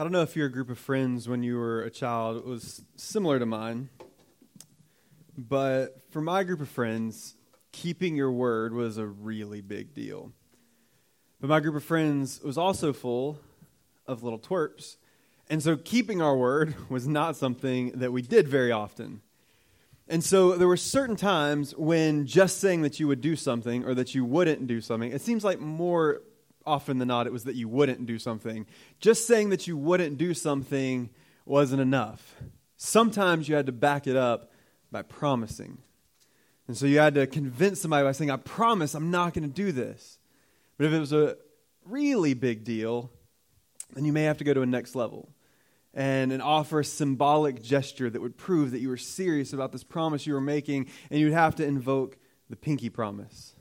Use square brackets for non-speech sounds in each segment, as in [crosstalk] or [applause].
I don't know if your group of friends when you were a child was similar to mine, but for my group of friends, keeping your word was a really big deal. But my group of friends was also full of little twerps, and so keeping our word [laughs] was not something that we did very often. And so there were certain times when just saying that you would do something or that you wouldn't do something, it seems like more often than not, it was that you wouldn't do something. Just saying that you wouldn't do something wasn't enough. Sometimes you had to back it up by promising. And so you had to convince somebody by saying, I promise I'm not going to do this. But if it was a really big deal, then you may have to go to a next level and, and offer a symbolic gesture that would prove that you were serious about this promise you were making, and you'd have to invoke the pinky promise.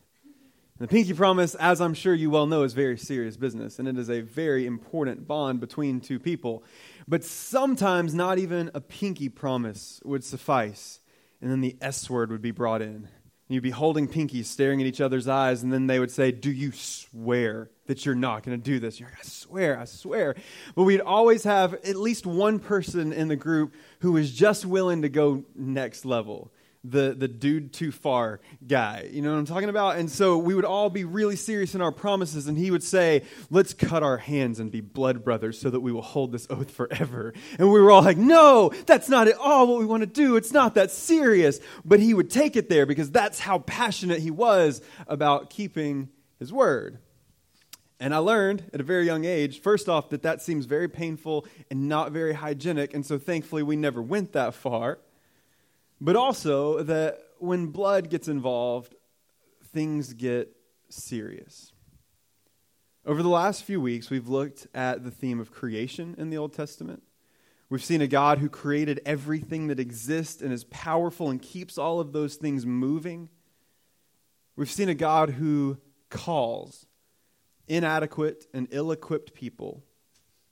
The pinky promise, as I'm sure you well know, is very serious business, and it is a very important bond between two people. But sometimes not even a pinky promise would suffice, and then the S word would be brought in. You'd be holding pinkies, staring at each other's eyes, and then they would say, Do you swear that you're not going to do this? You're like, I swear, I swear. But we'd always have at least one person in the group who was just willing to go next level the, the dude too far guy. You know what I'm talking about? And so we would all be really serious in our promises, and he would say, Let's cut our hands and be blood brothers so that we will hold this oath forever. And we were all like, No, that's not at all what we want to do. It's not that serious. But he would take it there because that's how passionate he was about keeping his word. And I learned at a very young age, first off, that that seems very painful and not very hygienic. And so thankfully, we never went that far but also that when blood gets involved, things get serious. Over the last few weeks, we've looked at the theme of creation in the Old Testament. We've seen a God who created everything that exists and is powerful and keeps all of those things moving. We've seen a God who calls inadequate and ill equipped people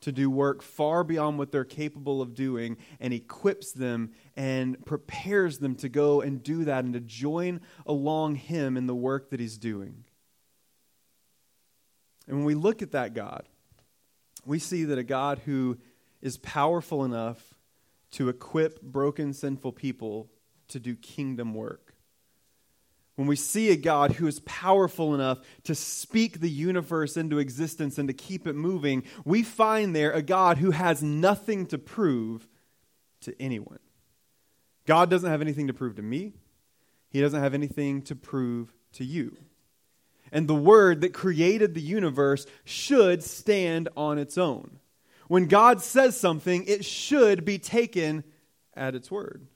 to do work far beyond what they're capable of doing and equips them and prepares them to go and do that and to join along Him in the work that He's doing. And when we look at that God, we see that a God who is powerful enough to equip broken, sinful people to do kingdom work when we see a God who is powerful enough to speak the universe into existence and to keep it moving, we find there a God who has nothing to prove to anyone. God doesn't have anything to prove to me, He doesn't have anything to prove to you. And the Word that created the universe should stand on its own. When God says something, it should be taken at its word.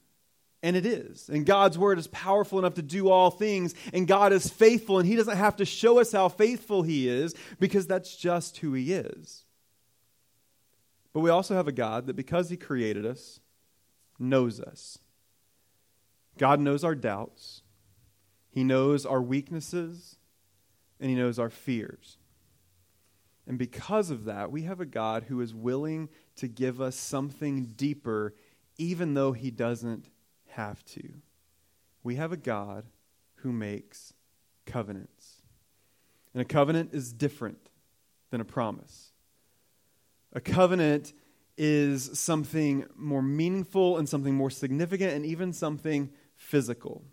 And it is. And God's word is powerful enough to do all things. And God is faithful, and He doesn't have to show us how faithful He is because that's just who He is. But we also have a God that, because He created us, knows us. God knows our doubts, He knows our weaknesses, and He knows our fears. And because of that, we have a God who is willing to give us something deeper, even though He doesn't have to. We have a God who makes covenants. And a covenant is different than a promise. A covenant is something more meaningful and something more significant and even something physical.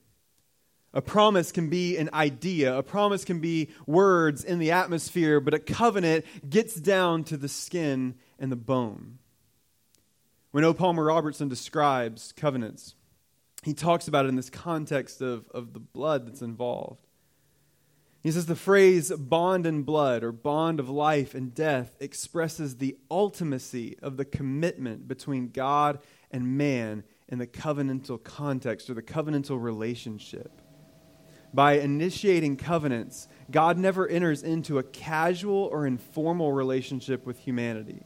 A promise can be an idea, a promise can be words in the atmosphere, but a covenant gets down to the skin and the bone. When O. Palmer Robertson describes covenants, he talks about it in this context of, of the blood that's involved. He says the phrase bond and blood or bond of life and death expresses the ultimacy of the commitment between God and man in the covenantal context or the covenantal relationship. By initiating covenants, God never enters into a casual or informal relationship with humanity.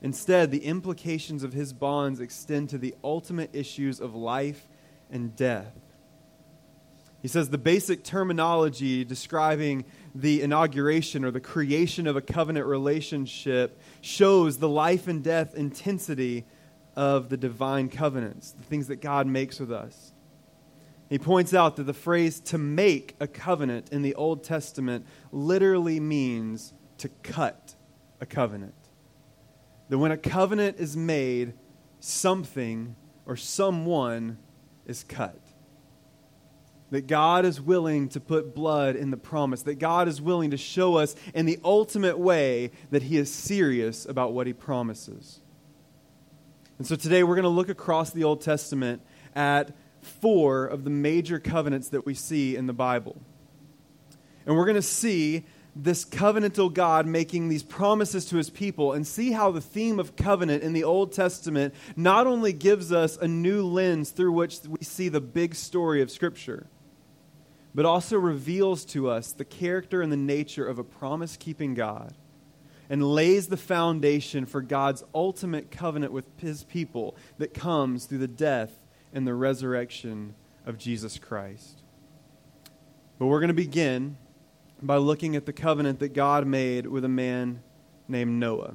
Instead, the implications of his bonds extend to the ultimate issues of life and death. He says the basic terminology describing the inauguration or the creation of a covenant relationship shows the life and death intensity of the divine covenants, the things that God makes with us. He points out that the phrase to make a covenant in the Old Testament literally means to cut a covenant. That when a covenant is made, something or someone is cut. That God is willing to put blood in the promise, that God is willing to show us in the ultimate way that He is serious about what He promises. And so today we're going to look across the Old Testament at four of the major covenants that we see in the Bible. And we're going to see this covenantal God making these promises to his people and see how the theme of covenant in the Old Testament not only gives us a new lens through which we see the big story of Scripture, but also reveals to us the character and the nature of a promise keeping God and lays the foundation for God's ultimate covenant with his people that comes through the death and the resurrection of Jesus Christ. But we're going to begin by looking at the covenant that God made with a man named Noah.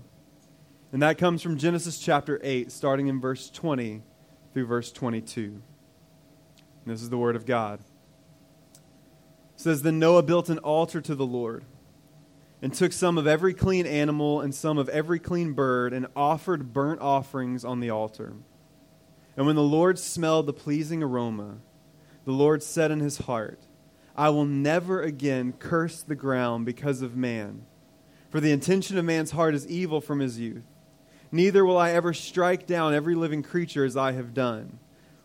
And that comes from Genesis chapter 8, starting in verse 20 through verse 22. And this is the word of God. It says, Then Noah built an altar to the Lord, and took some of every clean animal and some of every clean bird, and offered burnt offerings on the altar. And when the Lord smelled the pleasing aroma, the Lord said in his heart, I will never again curse the ground because of man. For the intention of man's heart is evil from his youth. Neither will I ever strike down every living creature as I have done.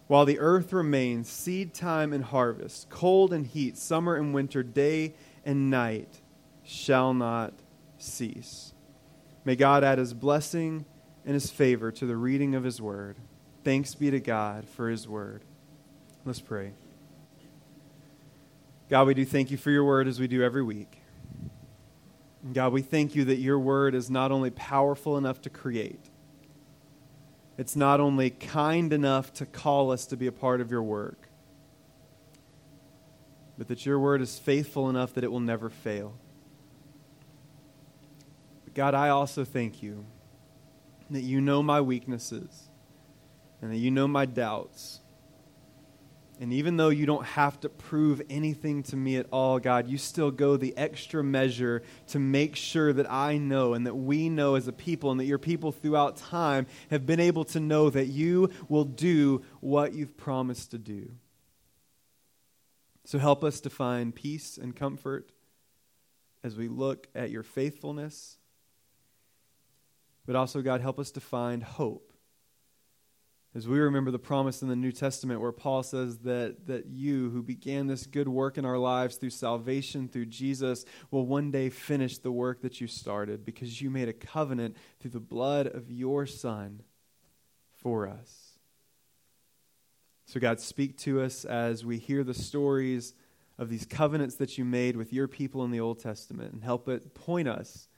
While the earth remains, seed time and harvest, cold and heat, summer and winter, day and night shall not cease. May God add his blessing and his favor to the reading of his word. Thanks be to God for his word. Let's pray. God, we do thank you for your word as we do every week. God, we thank you that your word is not only powerful enough to create, it's not only kind enough to call us to be a part of your work, but that your word is faithful enough that it will never fail. But God, I also thank you that you know my weaknesses and that you know my doubts and even though you don't have to prove anything to me at all, God, you still go the extra measure to make sure that I know and that we know as a people and that your people throughout time have been able to know that you will do what you've promised to do. So help us to find peace and comfort as we look at your faithfulness. But also, God, help us to find hope as we remember the promise in the New Testament where Paul says that, that you, who began this good work in our lives through salvation, through Jesus, will one day finish the work that you started because you made a covenant through the blood of your Son for us. So, God, speak to us as we hear the stories of these covenants that you made with your people in the Old Testament and help it point us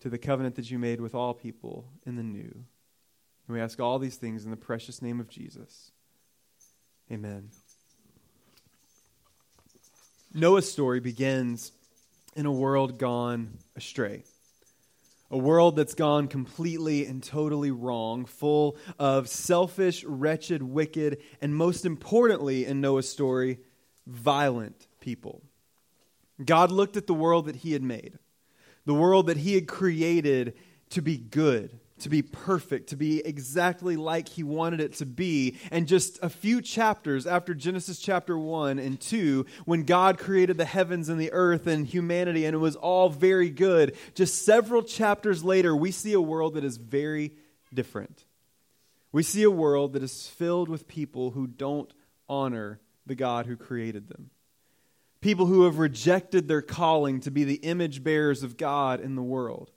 to the covenant that you made with all people in the New. And we ask all these things in the precious name of Jesus. Amen. Noah's story begins in a world gone astray. A world that's gone completely and totally wrong, full of selfish, wretched, wicked, and most importantly in Noah's story, violent people. God looked at the world that He had made, the world that He had created to be good, to be perfect, to be exactly like he wanted it to be. And just a few chapters after Genesis chapter 1 and 2, when God created the heavens and the earth and humanity, and it was all very good, just several chapters later, we see a world that is very different. We see a world that is filled with people who don't honor the God who created them. People who have rejected their calling to be the image bearers of God in the world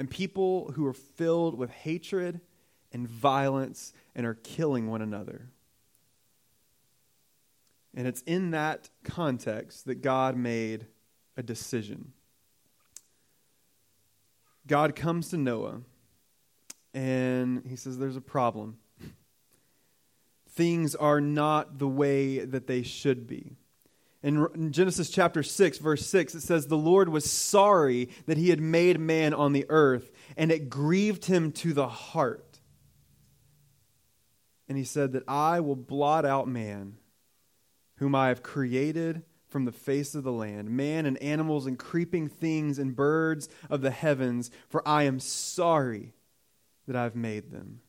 and people who are filled with hatred and violence and are killing one another. And it's in that context that God made a decision. God comes to Noah and he says, There's a problem. [laughs] Things are not the way that they should be. In Genesis chapter 6, verse 6, it says, The Lord was sorry that he had made man on the earth, and it grieved him to the heart. And he said, That I will blot out man, whom I have created from the face of the land, man and animals and creeping things and birds of the heavens, for I am sorry that I've made them.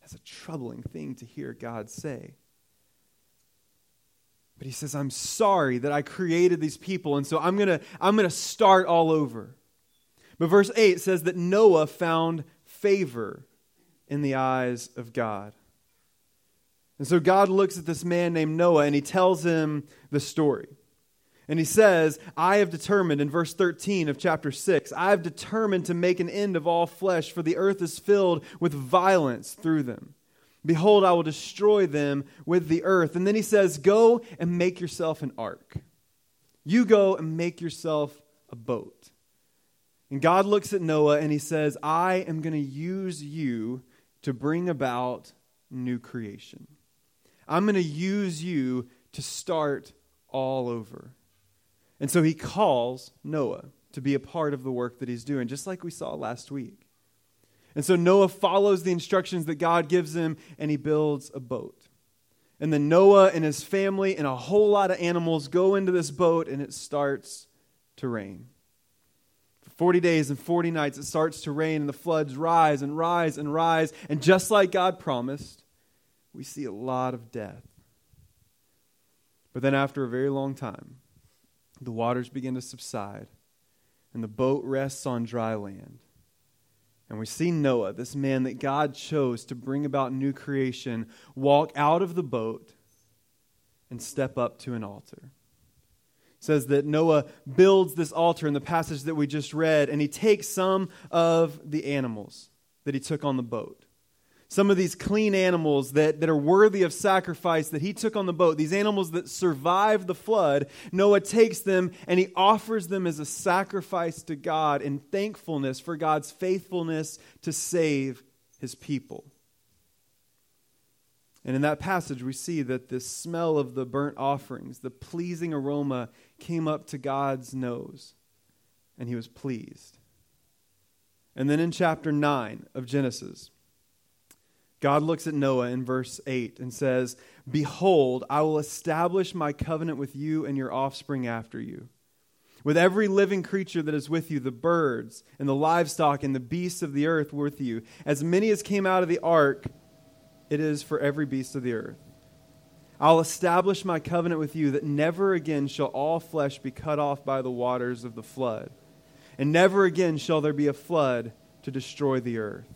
That's a troubling thing to hear God say. But he says, I'm sorry that I created these people, and so I'm going to I'm going to start all over. But verse 8 says that Noah found favor in the eyes of God. And so God looks at this man named Noah and he tells him the story. And he says, I have determined, in verse 13 of chapter 6, I have determined to make an end of all flesh, for the earth is filled with violence through them. Behold, I will destroy them with the earth. And then he says, Go and make yourself an ark. You go and make yourself a boat. And God looks at Noah and he says, I am going to use you to bring about new creation. I'm going to use you to start all over. And so he calls Noah to be a part of the work that he's doing, just like we saw last week. And so Noah follows the instructions that God gives him and he builds a boat. And then Noah and his family and a whole lot of animals go into this boat and it starts to rain. For 40 days and 40 nights it starts to rain and the floods rise and rise and rise. And just like God promised, we see a lot of death. But then after a very long time, the waters begin to subside, and the boat rests on dry land. And we see Noah, this man that God chose to bring about new creation, walk out of the boat and step up to an altar. It says that Noah builds this altar in the passage that we just read, and he takes some of the animals that he took on the boat some of these clean animals that, that are worthy of sacrifice that he took on the boat, these animals that survived the flood, Noah takes them and he offers them as a sacrifice to God in thankfulness for God's faithfulness to save his people. And in that passage, we see that the smell of the burnt offerings, the pleasing aroma, came up to God's nose, and he was pleased. And then in chapter 9 of Genesis, God looks at Noah in verse 8 and says, Behold, I will establish my covenant with you and your offspring after you. With every living creature that is with you, the birds and the livestock and the beasts of the earth with you, as many as came out of the ark, it is for every beast of the earth. I'll establish my covenant with you that never again shall all flesh be cut off by the waters of the flood, and never again shall there be a flood to destroy the earth.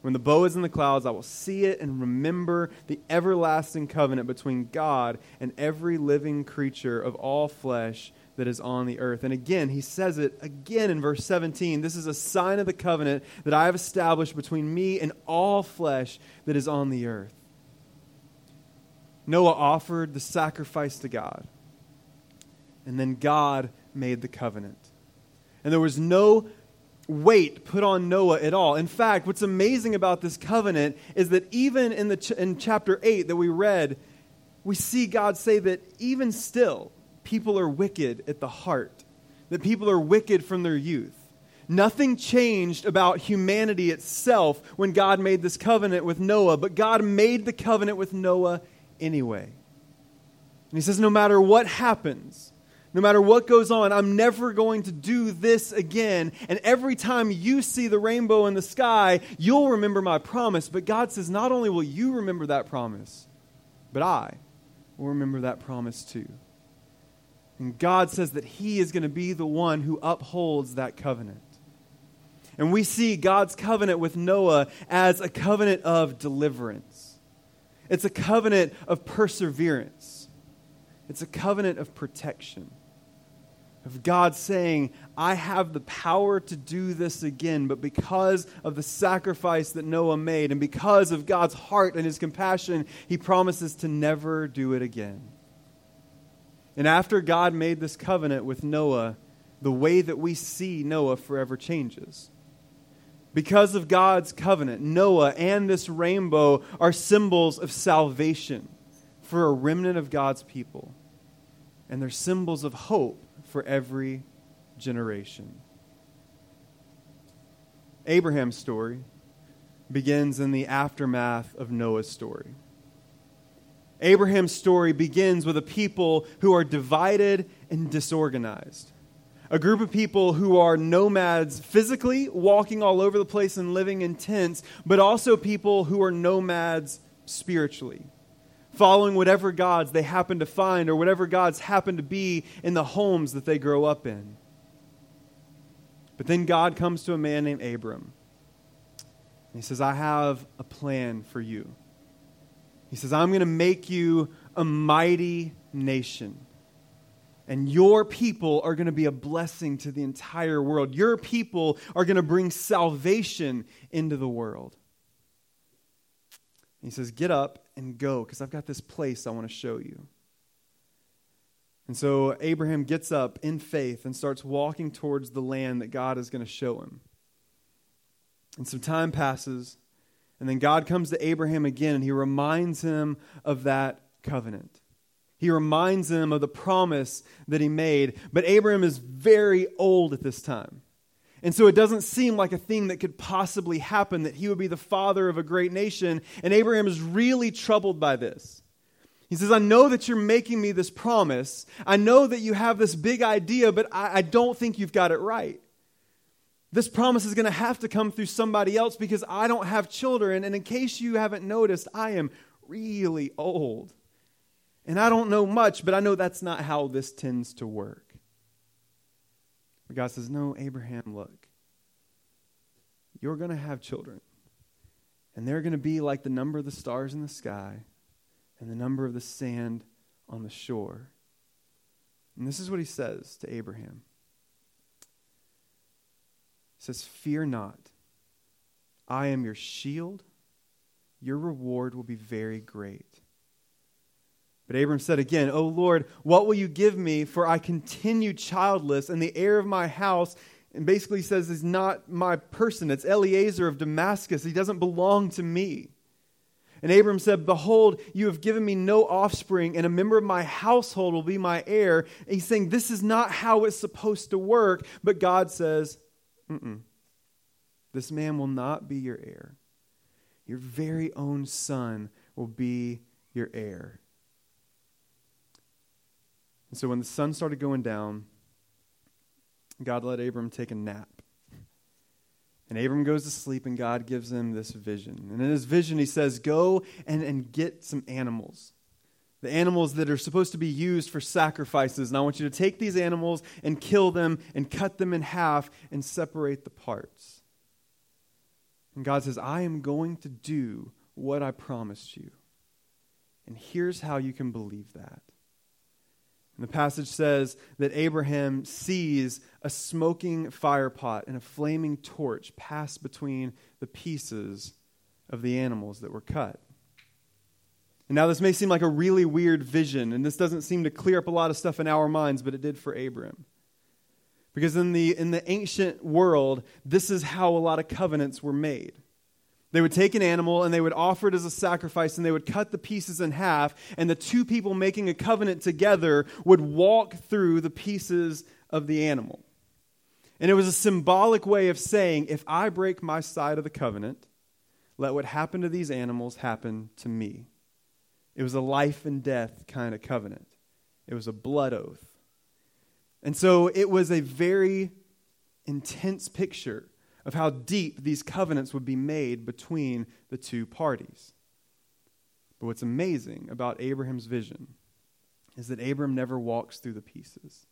When the bow is in the clouds, I will see it and remember the everlasting covenant between God and every living creature of all flesh that is on the earth. And again, he says it again in verse 17. This is a sign of the covenant that I have established between me and all flesh that is on the earth. Noah offered the sacrifice to God, and then God made the covenant. And there was no weight put on Noah at all. In fact, what's amazing about this covenant is that even in, the ch- in chapter 8 that we read, we see God say that even still, people are wicked at the heart, that people are wicked from their youth. Nothing changed about humanity itself when God made this covenant with Noah, but God made the covenant with Noah anyway. And he says, no matter what happens, no matter what goes on, I'm never going to do this again. And every time you see the rainbow in the sky, you'll remember my promise. But God says, not only will you remember that promise, but I will remember that promise too. And God says that He is going to be the one who upholds that covenant. And we see God's covenant with Noah as a covenant of deliverance, it's a covenant of perseverance, it's a covenant of protection of God saying, I have the power to do this again, but because of the sacrifice that Noah made and because of God's heart and his compassion, he promises to never do it again. And after God made this covenant with Noah, the way that we see Noah forever changes. Because of God's covenant, Noah and this rainbow are symbols of salvation for a remnant of God's people. And they're symbols of hope for every generation. Abraham's story begins in the aftermath of Noah's story. Abraham's story begins with a people who are divided and disorganized. A group of people who are nomads physically, walking all over the place and living in tents, but also people who are nomads spiritually, following whatever gods they happen to find or whatever gods happen to be in the homes that they grow up in. But then God comes to a man named Abram. And he says, I have a plan for you. He says, I'm going to make you a mighty nation. And your people are going to be a blessing to the entire world. Your people are going to bring salvation into the world. He says, Get up and go, because I've got this place I want to show you. And so Abraham gets up in faith and starts walking towards the land that God is going to show him. And some time passes, and then God comes to Abraham again and he reminds him of that covenant. He reminds him of the promise that he made. But Abraham is very old at this time. And so it doesn't seem like a thing that could possibly happen that he would be the father of a great nation. And Abraham is really troubled by this. He says, I know that you're making me this promise. I know that you have this big idea, but I, I don't think you've got it right. This promise is going to have to come through somebody else because I don't have children. And in case you haven't noticed, I am really old. And I don't know much, but I know that's not how this tends to work. But God says, No, Abraham, look, you're going to have children. And they're going to be like the number of the stars in the sky and the number of the sand on the shore. And this is what he says to Abraham. He says, Fear not. I am your shield. Your reward will be very great. But Abram said again, O Lord, what will you give me? For I continue childless, and the heir of my house, and basically says, is not my person. It's Eliezer of Damascus. He doesn't belong to me. And Abram said, Behold, you have given me no offspring, and a member of my household will be my heir. And he's saying, This is not how it's supposed to work. But God says, Mm-mm. This man will not be your heir. Your very own son will be your heir. And so when the sun started going down, God let Abram take a nap. And Abram goes to sleep, and God gives him this vision. And in his vision, he says, Go and, and get some animals. The animals that are supposed to be used for sacrifices. And I want you to take these animals and kill them and cut them in half and separate the parts. And God says, I am going to do what I promised you. And here's how you can believe that. And the passage says that Abraham sees a smoking firepot and a flaming torch pass between the pieces of the animals that were cut. And now, this may seem like a really weird vision, and this doesn't seem to clear up a lot of stuff in our minds, but it did for Abram. Because in the, in the ancient world, this is how a lot of covenants were made. They would take an animal and they would offer it as a sacrifice and they would cut the pieces in half, and the two people making a covenant together would walk through the pieces of the animal. And it was a symbolic way of saying, if I break my side of the covenant, let what happened to these animals happen to me. It was a life and death kind of covenant, it was a blood oath. And so it was a very intense picture of how deep these covenants would be made between the two parties. But what's amazing about Abraham's vision is that Abram never walks through the pieces.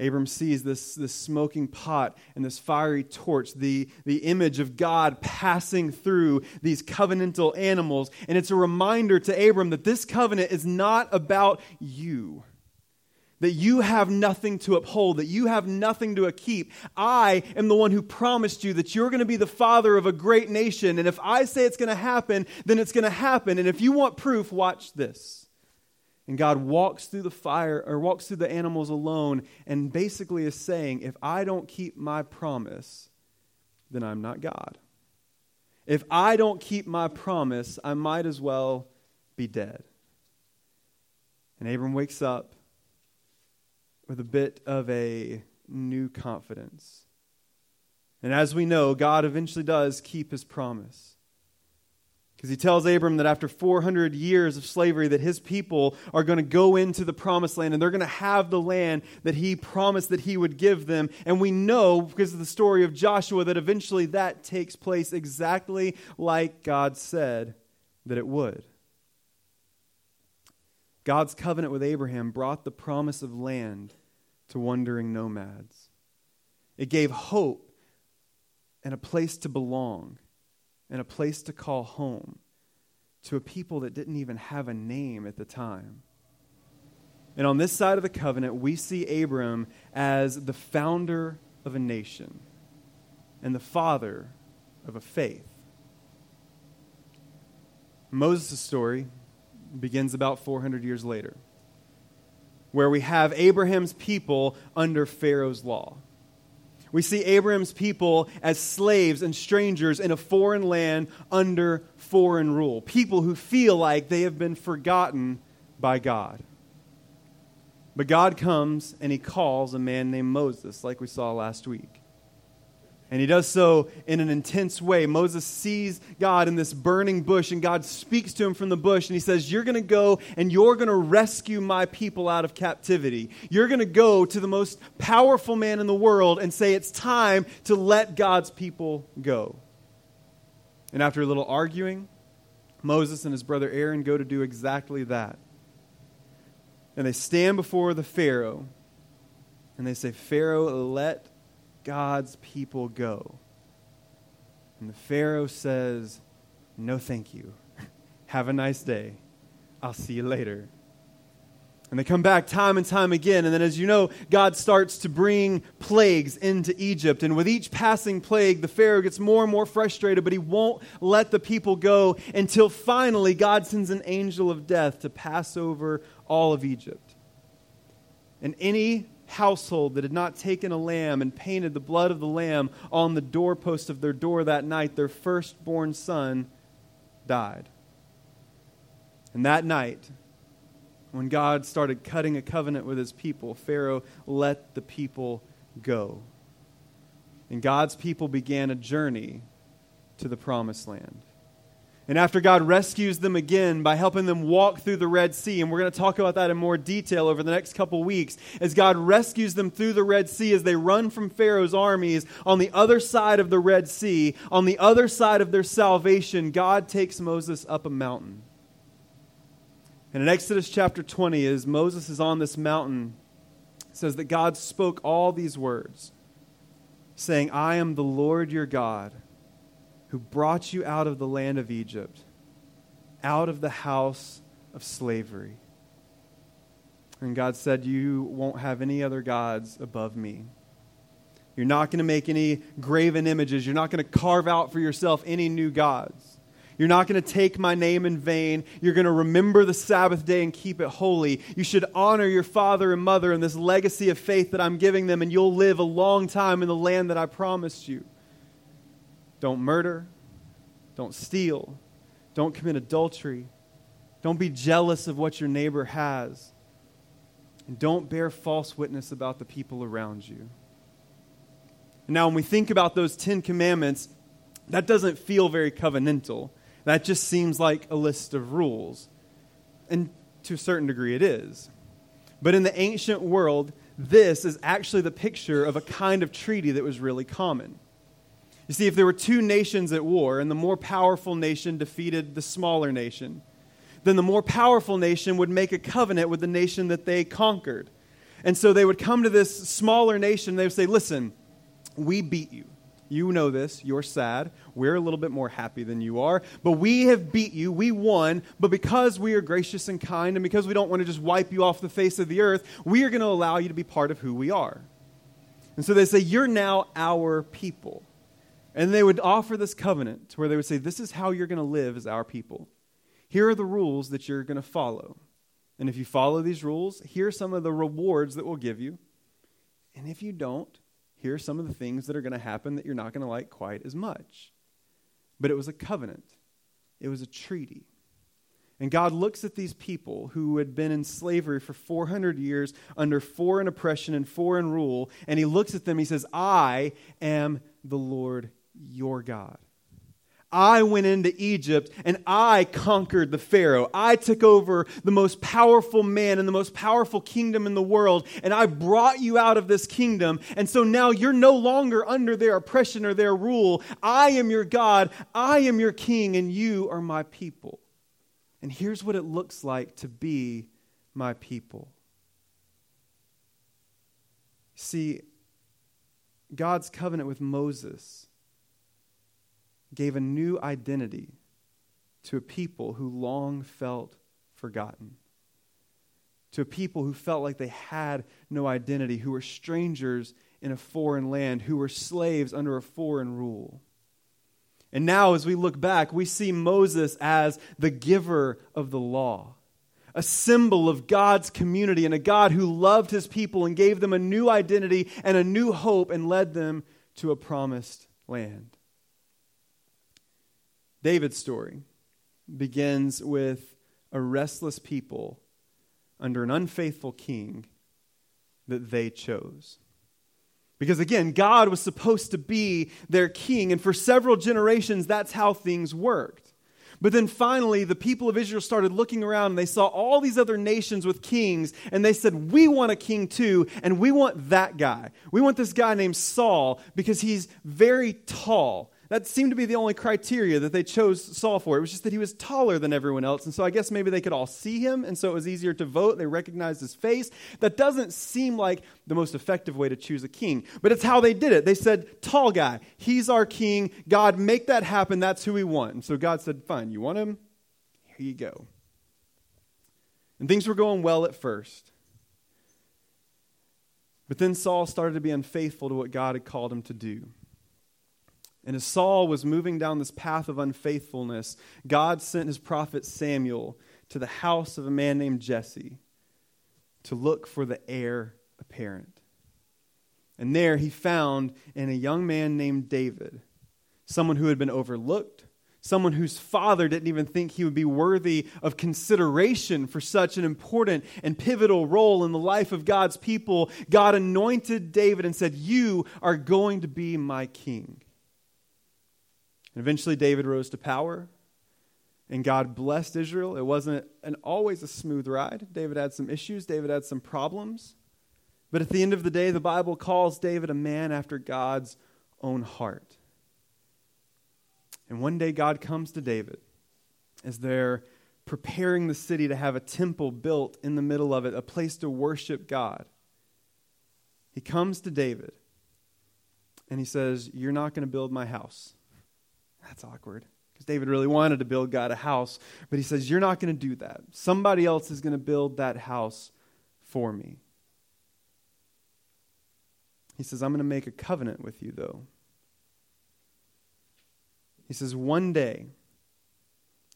Abram sees this, this smoking pot and this fiery torch, the, the image of God passing through these covenantal animals. And it's a reminder to Abram that this covenant is not about you that you have nothing to uphold, that you have nothing to keep. I am the one who promised you that you're going to be the father of a great nation. And if I say it's going to happen, then it's going to happen. And if you want proof, watch this. And God walks through the fire or walks through the animals alone and basically is saying, if I don't keep my promise, then I'm not God. If I don't keep my promise, I might as well be dead. And Abram wakes up with a bit of a new confidence. And as we know, God eventually does keep his promise. Because he tells Abram that after 400 years of slavery that his people are going to go into the promised land and they're going to have the land that he promised that he would give them. And we know because of the story of Joshua that eventually that takes place exactly like God said that it would. God's covenant with Abraham brought the promise of land to wandering nomads. It gave hope and a place to belong and a place to call home to a people that didn't even have a name at the time. And on this side of the covenant, we see Abram as the founder of a nation and the father of a faith. Moses' story begins about 400 years later, where we have Abraham's people under Pharaoh's law. We see Abraham's people as slaves and strangers in a foreign land under foreign rule. People who feel like they have been forgotten by God. But God comes and he calls a man named Moses, like we saw last week. And he does so in an intense way. Moses sees God in this burning bush, and God speaks to him from the bush, and he says, You're going to go and you're going to rescue my people out of captivity. You're going to go to the most powerful man in the world and say, It's time to let God's people go. And after a little arguing, Moses and his brother Aaron go to do exactly that. And they stand before the Pharaoh, and they say, Pharaoh, let God's people go? And the Pharaoh says, No, thank you. [laughs] Have a nice day. I'll see you later. And they come back time and time again. And then, as you know, God starts to bring plagues into Egypt. And with each passing plague, the Pharaoh gets more and more frustrated, but he won't let the people go until finally God sends an angel of death to pass over all of Egypt. And any household that had not taken a lamb and painted the blood of the lamb on the doorpost of their door that night, their firstborn son died. And that night, when God started cutting a covenant with his people, Pharaoh let the people go. And God's people began a journey to the promised land. And after God rescues them again by helping them walk through the Red Sea, and we're going to talk about that in more detail over the next couple weeks, as God rescues them through the Red Sea as they run from Pharaoh's armies on the other side of the Red Sea, on the other side of their salvation, God takes Moses up a mountain. And in Exodus chapter 20, as Moses is on this mountain, says that God spoke all these words, saying, I am the Lord your God who brought you out of the land of Egypt, out of the house of slavery. And God said, You won't have any other gods above me. You're not going to make any graven images. You're not going to carve out for yourself any new gods. You're not going to take my name in vain. You're going to remember the Sabbath day and keep it holy. You should honor your father and mother and this legacy of faith that I'm giving them, and you'll live a long time in the land that I promised you. Don't murder. Don't steal. Don't commit adultery. Don't be jealous of what your neighbor has. And don't bear false witness about the people around you. Now, when we think about those Ten Commandments, that doesn't feel very covenantal. That just seems like a list of rules. And to a certain degree, it is. But in the ancient world, this is actually the picture of a kind of treaty that was really common. You see, if there were two nations at war and the more powerful nation defeated the smaller nation, then the more powerful nation would make a covenant with the nation that they conquered. And so they would come to this smaller nation and they would say, Listen, we beat you. You know this. You're sad. We're a little bit more happy than you are. But we have beat you. We won. But because we are gracious and kind and because we don't want to just wipe you off the face of the earth, we are going to allow you to be part of who we are. And so they say, You're now our people. And they would offer this covenant where they would say, This is how you're going to live as our people. Here are the rules that you're going to follow. And if you follow these rules, here are some of the rewards that we'll give you. And if you don't, here are some of the things that are going to happen that you're not going to like quite as much. But it was a covenant, it was a treaty. And God looks at these people who had been in slavery for 400 years under foreign oppression and foreign rule, and He looks at them, He says, I am the Lord your God. I went into Egypt and I conquered the Pharaoh. I took over the most powerful man and the most powerful kingdom in the world, and I brought you out of this kingdom. And so now you're no longer under their oppression or their rule. I am your God, I am your king, and you are my people. And here's what it looks like to be my people. See, God's covenant with Moses gave a new identity to a people who long felt forgotten, to a people who felt like they had no identity, who were strangers in a foreign land, who were slaves under a foreign rule. And now, as we look back, we see Moses as the giver of the law, a symbol of God's community and a God who loved his people and gave them a new identity and a new hope and led them to a promised land. David's story begins with a restless people under an unfaithful king that they chose. Because again, God was supposed to be their king, and for several generations, that's how things worked. But then finally, the people of Israel started looking around and they saw all these other nations with kings, and they said, We want a king too, and we want that guy. We want this guy named Saul because he's very tall that seemed to be the only criteria that they chose Saul for. It was just that he was taller than everyone else. And so I guess maybe they could all see him, and so it was easier to vote. They recognized his face. That doesn't seem like the most effective way to choose a king, but it's how they did it. They said, Tall guy, he's our king. God, make that happen. That's who we want. And so God said, Fine, you want him? Here you go. And things were going well at first. But then Saul started to be unfaithful to what God had called him to do. And as Saul was moving down this path of unfaithfulness, God sent his prophet Samuel to the house of a man named Jesse to look for the heir apparent. And there he found in a young man named David someone who had been overlooked, someone whose father didn't even think he would be worthy of consideration for such an important and pivotal role in the life of God's people. God anointed David and said, You are going to be my king. And eventually, David rose to power, and God blessed Israel. It wasn't an, always a smooth ride. David had some issues, David had some problems. But at the end of the day, the Bible calls David a man after God's own heart. And one day, God comes to David as they're preparing the city to have a temple built in the middle of it, a place to worship God. He comes to David and he says, You're not going to build my house. That's awkward. Because David really wanted to build God a house, but he says, You're not going to do that. Somebody else is going to build that house for me. He says, I'm going to make a covenant with you, though. He says, One day,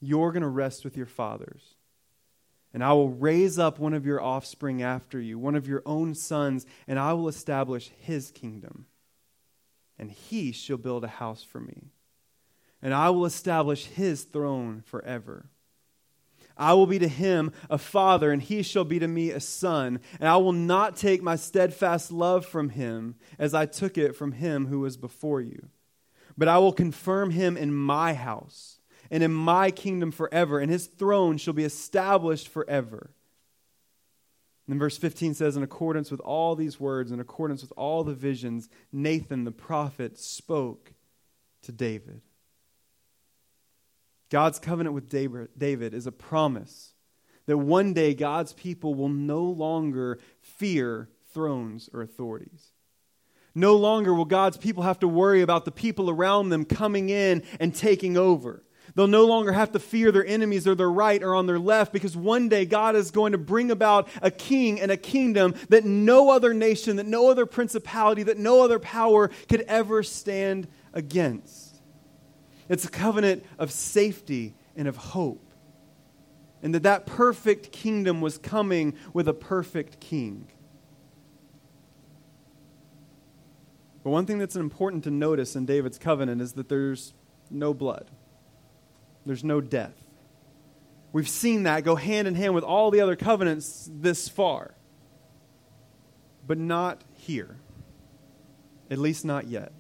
you're going to rest with your fathers. And I will raise up one of your offspring after you, one of your own sons, and I will establish his kingdom. And he shall build a house for me and I will establish his throne forever. I will be to him a father, and he shall be to me a son. And I will not take my steadfast love from him as I took it from him who was before you. But I will confirm him in my house and in my kingdom forever, and his throne shall be established forever. And verse 15 says, In accordance with all these words, in accordance with all the visions, Nathan the prophet spoke to David. God's covenant with David is a promise that one day God's people will no longer fear thrones or authorities. No longer will God's people have to worry about the people around them coming in and taking over. They'll no longer have to fear their enemies or their right or on their left because one day God is going to bring about a king and a kingdom that no other nation, that no other principality, that no other power could ever stand against. It's a covenant of safety and of hope. And that that perfect kingdom was coming with a perfect king. But one thing that's important to notice in David's covenant is that there's no blood, there's no death. We've seen that go hand in hand with all the other covenants this far, but not here. At least not yet.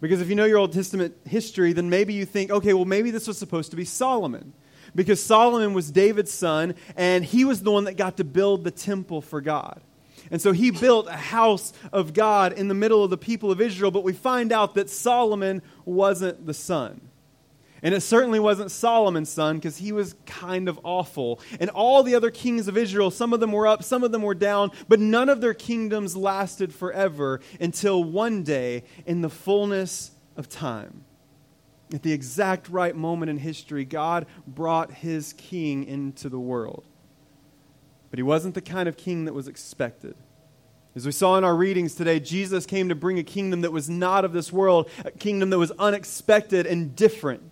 Because if you know your Old Testament history, then maybe you think, okay, well, maybe this was supposed to be Solomon. Because Solomon was David's son, and he was the one that got to build the temple for God. And so he built a house of God in the middle of the people of Israel, but we find out that Solomon wasn't the son. And it certainly wasn't Solomon's son because he was kind of awful. And all the other kings of Israel, some of them were up, some of them were down, but none of their kingdoms lasted forever until one day in the fullness of time. At the exact right moment in history, God brought his king into the world. But he wasn't the kind of king that was expected. As we saw in our readings today, Jesus came to bring a kingdom that was not of this world, a kingdom that was unexpected and different.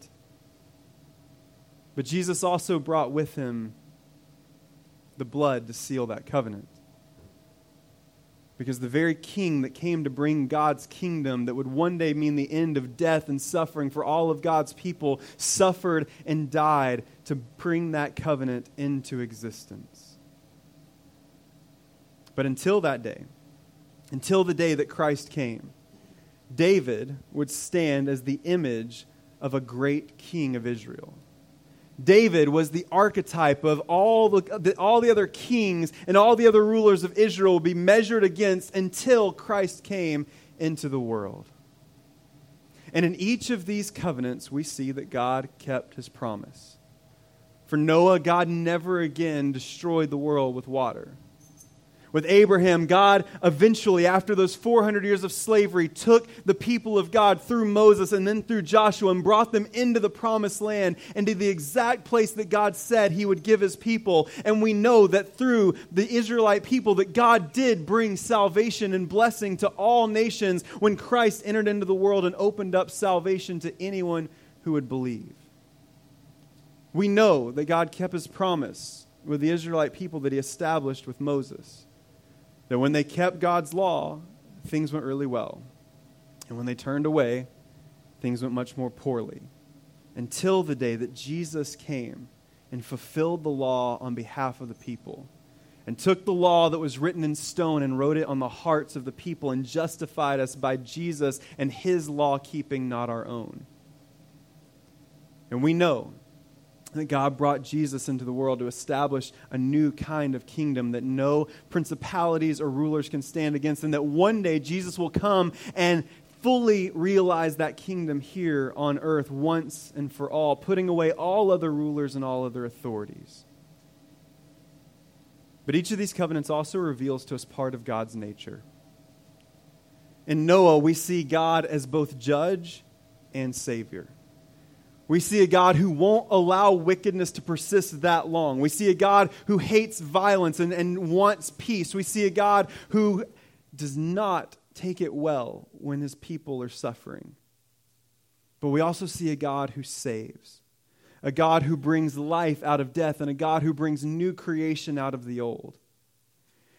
But Jesus also brought with him the blood to seal that covenant. Because the very king that came to bring God's kingdom, that would one day mean the end of death and suffering for all of God's people, suffered and died to bring that covenant into existence. But until that day, until the day that Christ came, David would stand as the image of a great king of Israel. David was the archetype of all the, all the other kings and all the other rulers of Israel would be measured against until Christ came into the world. And in each of these covenants, we see that God kept his promise. For Noah, God never again destroyed the world with water. With Abraham, God eventually, after those 400 years of slavery, took the people of God through Moses and then through Joshua and brought them into the promised land and to the exact place that God said he would give his people. And we know that through the Israelite people that God did bring salvation and blessing to all nations when Christ entered into the world and opened up salvation to anyone who would believe. We know that God kept his promise with the Israelite people that he established with Moses that when they kept God's law, things went really well. And when they turned away, things went much more poorly. Until the day that Jesus came and fulfilled the law on behalf of the people and took the law that was written in stone and wrote it on the hearts of the people and justified us by Jesus and his law keeping, not our own. And we know that God brought Jesus into the world to establish a new kind of kingdom that no principalities or rulers can stand against, and that one day Jesus will come and fully realize that kingdom here on earth once and for all, putting away all other rulers and all other authorities. But each of these covenants also reveals to us part of God's nature. In Noah, we see God as both judge and savior. We see a God who won't allow wickedness to persist that long. We see a God who hates violence and, and wants peace. We see a God who does not take it well when his people are suffering. But we also see a God who saves, a God who brings life out of death, and a God who brings new creation out of the old.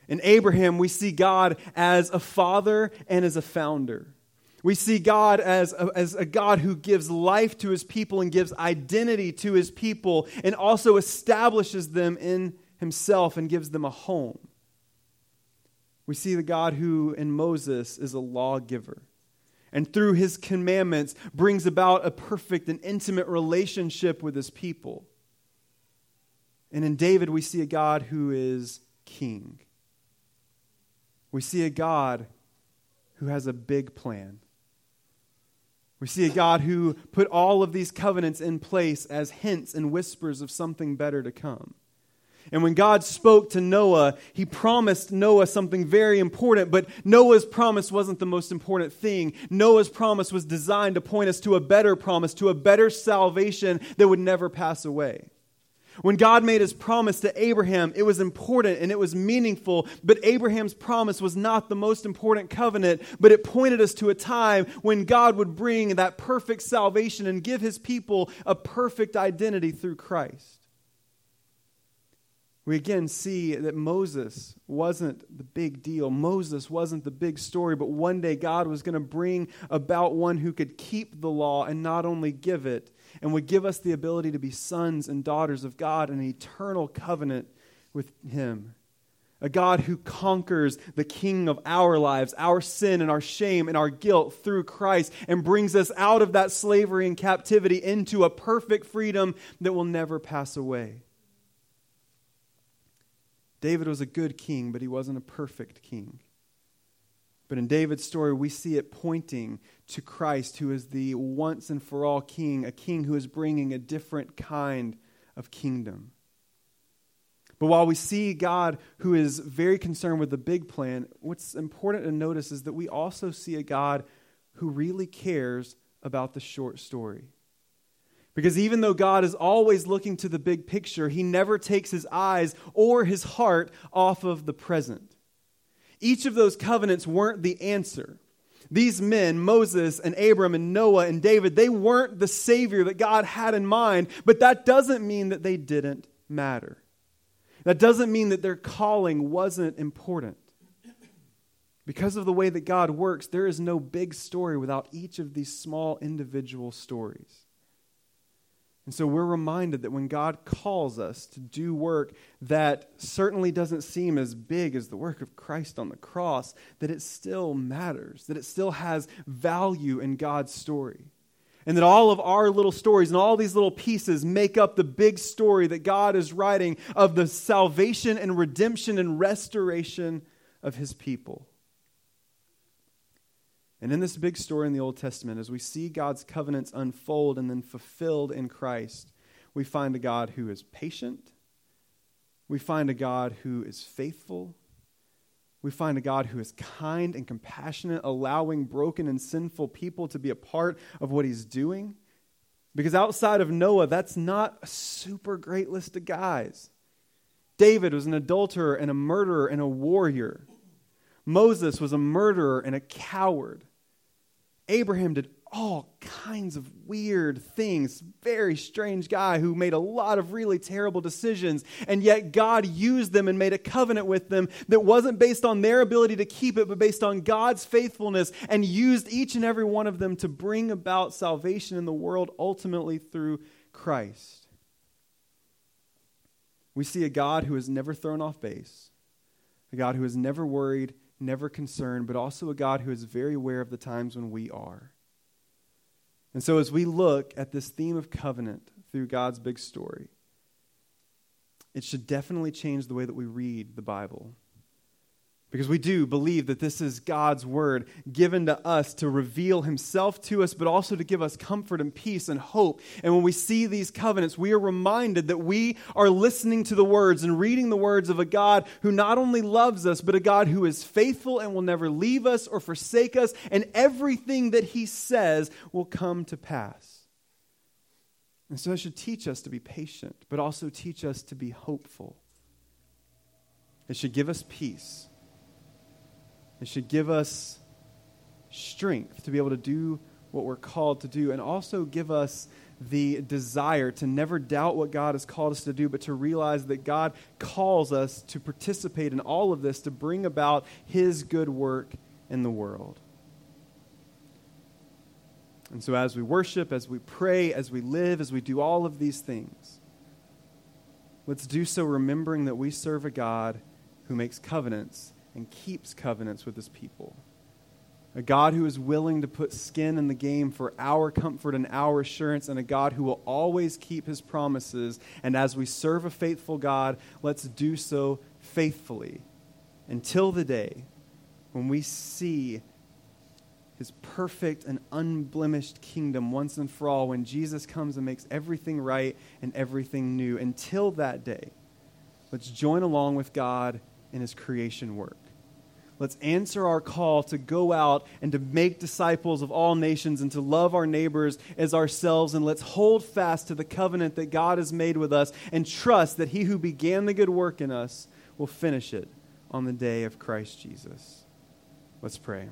In Abraham, we see God as a father and as a founder. We see God as a, as a God who gives life to his people and gives identity to his people and also establishes them in himself and gives them a home. We see the God who in Moses is a lawgiver and through his commandments brings about a perfect and intimate relationship with his people. And in David, we see a God who is king. We see a God who has a big plan we see a God who put all of these covenants in place as hints and whispers of something better to come. And when God spoke to Noah, he promised Noah something very important, but Noah's promise wasn't the most important thing. Noah's promise was designed to point us to a better promise, to a better salvation that would never pass away. When God made his promise to Abraham, it was important and it was meaningful, but Abraham's promise was not the most important covenant, but it pointed us to a time when God would bring that perfect salvation and give his people a perfect identity through Christ. We again see that Moses wasn't the big deal. Moses wasn't the big story, but one day God was going to bring about one who could keep the law and not only give it, and would give us the ability to be sons and daughters of God in an eternal covenant with Him. A God who conquers the king of our lives, our sin and our shame and our guilt through Christ, and brings us out of that slavery and captivity into a perfect freedom that will never pass away. David was a good king, but he wasn't a perfect king. But in David's story, we see it pointing to Christ, who is the once and for all king, a king who is bringing a different kind of kingdom. But while we see God who is very concerned with the big plan, what's important to notice is that we also see a God who really cares about the short story. Because even though God is always looking to the big picture, he never takes his eyes or his heart off of the present. Each of those covenants weren't the answer. These men, Moses and Abram and Noah and David, they weren't the Savior that God had in mind, but that doesn't mean that they didn't matter. That doesn't mean that their calling wasn't important. Because of the way that God works, there is no big story without each of these small individual stories. And so we're reminded that when God calls us to do work that certainly doesn't seem as big as the work of Christ on the cross, that it still matters, that it still has value in God's story. And that all of our little stories and all these little pieces make up the big story that God is writing of the salvation and redemption and restoration of his people. And in this big story in the Old Testament, as we see God's covenants unfold and then fulfilled in Christ, we find a God who is patient. We find a God who is faithful. We find a God who is kind and compassionate, allowing broken and sinful people to be a part of what he's doing. Because outside of Noah, that's not a super great list of guys. David was an adulterer and a murderer and a warrior. Moses was a murderer and a coward. Abraham did all kinds of weird things. Very strange guy who made a lot of really terrible decisions, and yet God used them and made a covenant with them that wasn't based on their ability to keep it, but based on God's faithfulness, and used each and every one of them to bring about salvation in the world ultimately through Christ. We see a God who has never thrown off base, a God who is never worried never concerned, but also a God who is very aware of the times when we are. And so, as we look at this theme of covenant through God's big story, it should definitely change the way that we read the Bible. Because we do believe that this is God's word given to us to reveal himself to us, but also to give us comfort and peace and hope. And when we see these covenants, we are reminded that we are listening to the words and reading the words of a God who not only loves us, but a God who is faithful and will never leave us or forsake us, and everything that he says will come to pass. And so it should teach us to be patient, but also teach us to be hopeful. It should give us peace it should give us strength to be able to do what we're called to do and also give us the desire to never doubt what God has called us to do, but to realize that God calls us to participate in all of this to bring about His good work in the world. And so, as we worship, as we pray, as we live, as we do all of these things, let's do so remembering that we serve a God who makes covenants and keeps covenants with his people. A God who is willing to put skin in the game for our comfort and our assurance, and a God who will always keep his promises. And as we serve a faithful God, let's do so faithfully until the day when we see his perfect and unblemished kingdom once and for all, when Jesus comes and makes everything right and everything new. Until that day, let's join along with God in his creation work. Let's answer our call to go out and to make disciples of all nations and to love our neighbors as ourselves. And let's hold fast to the covenant that God has made with us and trust that he who began the good work in us will finish it on the day of Christ Jesus. Let's pray.